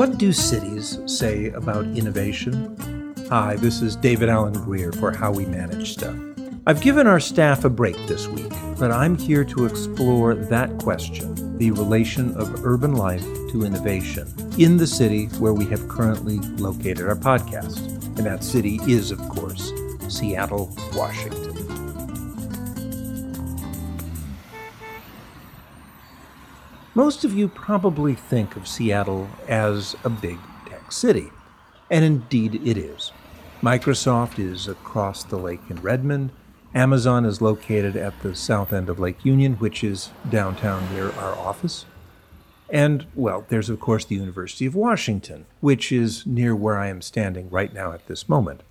What do cities say about innovation? Hi, this is David Alan Grier for How We Manage Stuff. I've given our staff a break this week, but I'm here to explore that question the relation of urban life to innovation in the city where we have currently located our podcast. And that city is, of course, Seattle, Washington. Most of you probably think of Seattle as a big tech city, and indeed it is. Microsoft is across the lake in Redmond. Amazon is located at the south end of Lake Union, which is downtown near our office. And, well, there's of course the University of Washington, which is near where I am standing right now at this moment.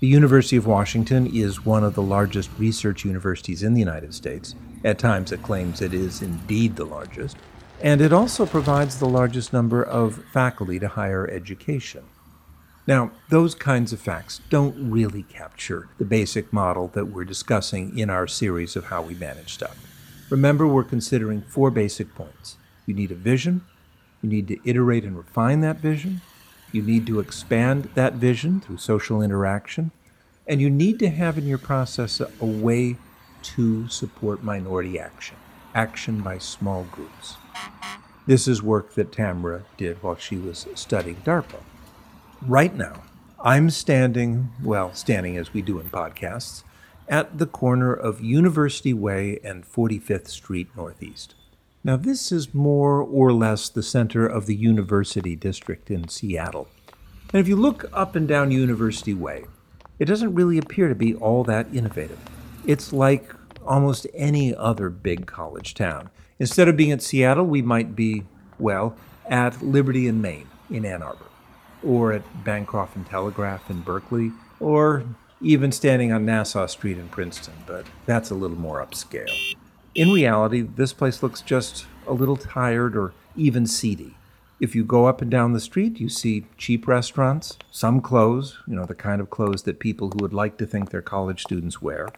The University of Washington is one of the largest research universities in the United States. At times it claims it is indeed the largest and it also provides the largest number of faculty to higher education. Now, those kinds of facts don't really capture the basic model that we're discussing in our series of how we manage stuff. Remember, we're considering four basic points. You need a vision, you need to iterate and refine that vision, you need to expand that vision through social interaction, and you need to have in your process a, way to support minority action, action by small groups. This is work that Tamra did while she was studying DARPA. Right now, I'm standing, well, standing as we do in podcasts, at the corner of University Way and 45th Street Northeast. Now, this is more or less the center of the University District in Seattle. And if you look up and down University Way, it doesn't really appear to be all that innovative. It's like almost any other big college town. Instead of being at Seattle, we might be, well, at Liberty in Main, in Ann Arbor, or at Bancroft and Telegraph in Berkeley, or even standing on Nassau Street in Princeton, but that's a little more upscale. In reality, this place looks just a little tired or even seedy. If you go up and down the street, you see cheap restaurants, some clothes, you know, the kind of clothes that people who would like to think they're college students wear,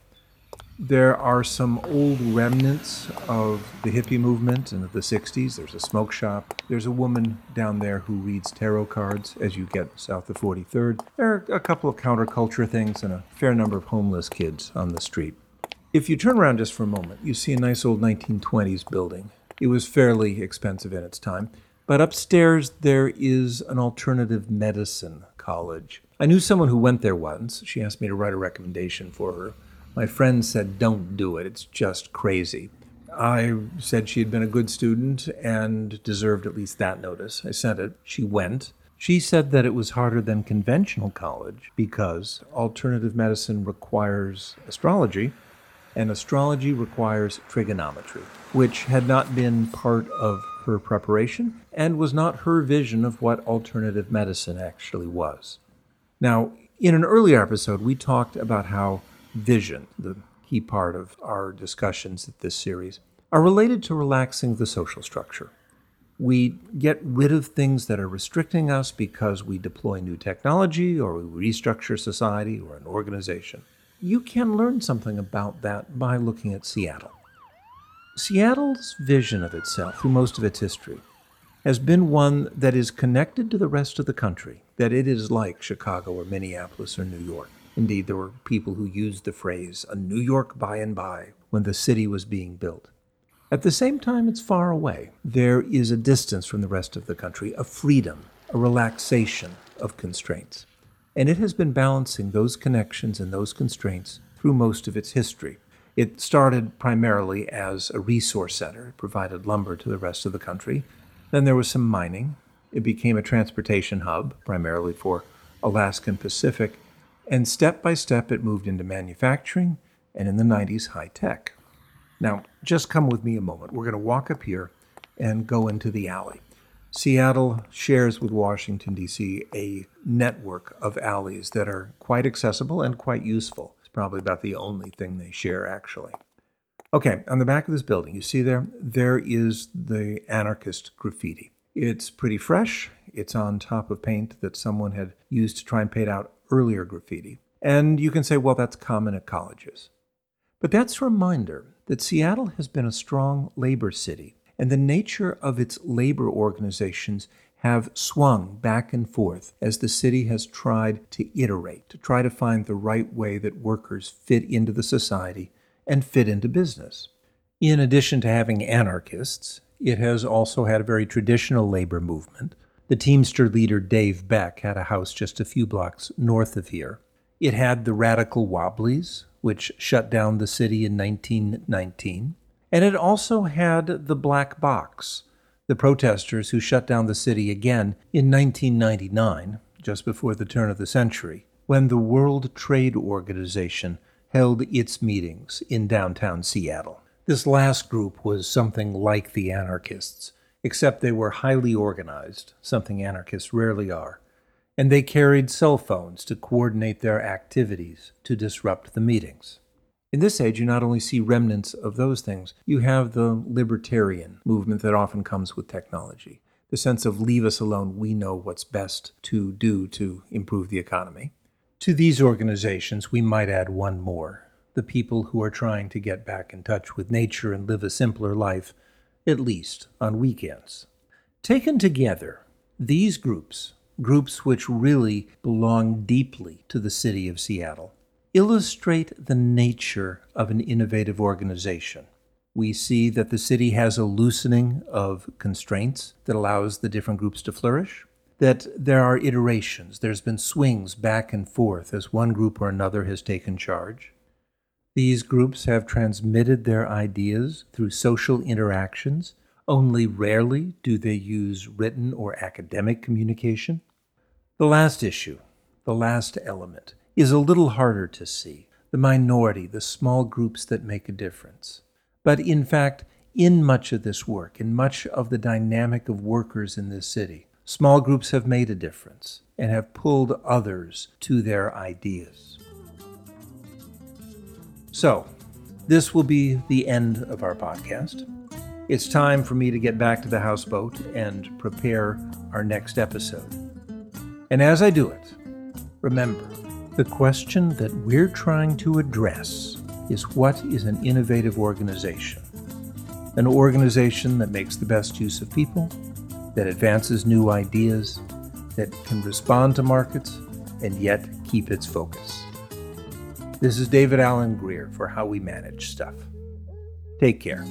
there are some old remnants of the hippie movement in the 60s. There's a smoke shop. There's a woman down there who reads tarot cards as you get south of 43rd. There are a couple of counterculture things and a fair number of homeless kids on the street. If you turn around just for a moment, you see a nice old 1920s building. It was fairly expensive in its time. But upstairs, there is an alternative medicine college. I knew someone who went there once. She asked me to write a recommendation for her. My friend said, Don't do it. It's just crazy. I said she had been a good student and deserved at least that notice. I sent it. She went. She said that it was harder than conventional college because alternative medicine requires astrology, and astrology requires trigonometry, which had not been part of her preparation and was not her vision of what alternative medicine actually was. Now, in an earlier episode, we talked about how vision, the key part of our discussions at this series, are related to relaxing the social structure. We get rid of things that are restricting us because we deploy new technology or we restructure society or an organization. You can learn something about that by looking at Seattle. Seattle's vision of itself through most of its history has been one that is connected to the rest of the country, that it is like Chicago or Minneapolis or New York. Indeed, there were people who used the phrase, a New York by and by, when the city was being built. At the same time, it's far away. There is a distance from the rest of the country, a freedom, a relaxation of constraints. And it has been balancing those connections and those constraints through most of its history. It started primarily as a resource center, it provided lumber to the rest of the country. Then there was some mining. It became a transportation hub, primarily for Alaskan Pacific and step by step, it moved into manufacturing and in the 90s, high tech. Now, just come with me a moment. We're going to walk up here and go into the alley. Seattle shares with Washington, D.C., a network of alleys that are quite accessible and quite useful. It's probably about the only thing they share, actually. Okay, on the back of this building, you see there, there is the anarchist graffiti. It's pretty fresh. It's on top of paint that someone had used to try and paint out earlier graffiti. And you can say, well, that's common at colleges. But that's a reminder that Seattle has been a strong labor city, and the nature of its labor organizations have swung back and forth as the city has tried to iterate, to try to find the right way that workers fit into the society and fit into business. In addition to having anarchists, it has also had a very traditional labor movement. The Teamster leader Dave Beck had a house just a few blocks north of here. It had the radical Wobblies, which shut down the city in 1919. And it also had the Black Blocs, the protesters who shut down the city again in 1999, just before the turn of the century, when the World Trade Organization held its meetings in downtown Seattle. This last group was something like the anarchists, except they were highly organized, something anarchists rarely are, and they carried cell phones to coordinate their activities to disrupt the meetings. In this age, you not only see remnants of those things, you have the libertarian movement that often comes with technology. The sense of leave us alone, we know what's best to do to improve the economy. To these organizations, we might add one more the people who are trying to get back in touch with nature and live a simpler life, at least on weekends. Taken together, these groups, groups which really belong deeply to the city of Seattle, illustrate the nature of an innovative organization. We see that the city has a loosening of constraints that allows the different groups to flourish, that there are iterations, there's been swings back and forth as one group or another has taken charge. These groups have transmitted their ideas through social interactions. Only rarely do they use written or academic communication. The last issue, the last element, is a little harder to see the minority, the small groups that make a difference. But in fact, in much of this work, in much of the dynamic of workers in this city, small groups have made a difference and have pulled others to their ideas. So, this will be the end of our podcast. It's time for me to get back to the houseboat and prepare our next episode. And as I do it, remember the question that we're trying to address is what is an innovative organization? An organization that makes the best use of people, that advances new ideas, that can respond to markets, and yet keep its focus. This is David Alan Grier for How We Manage Stuff. Take care.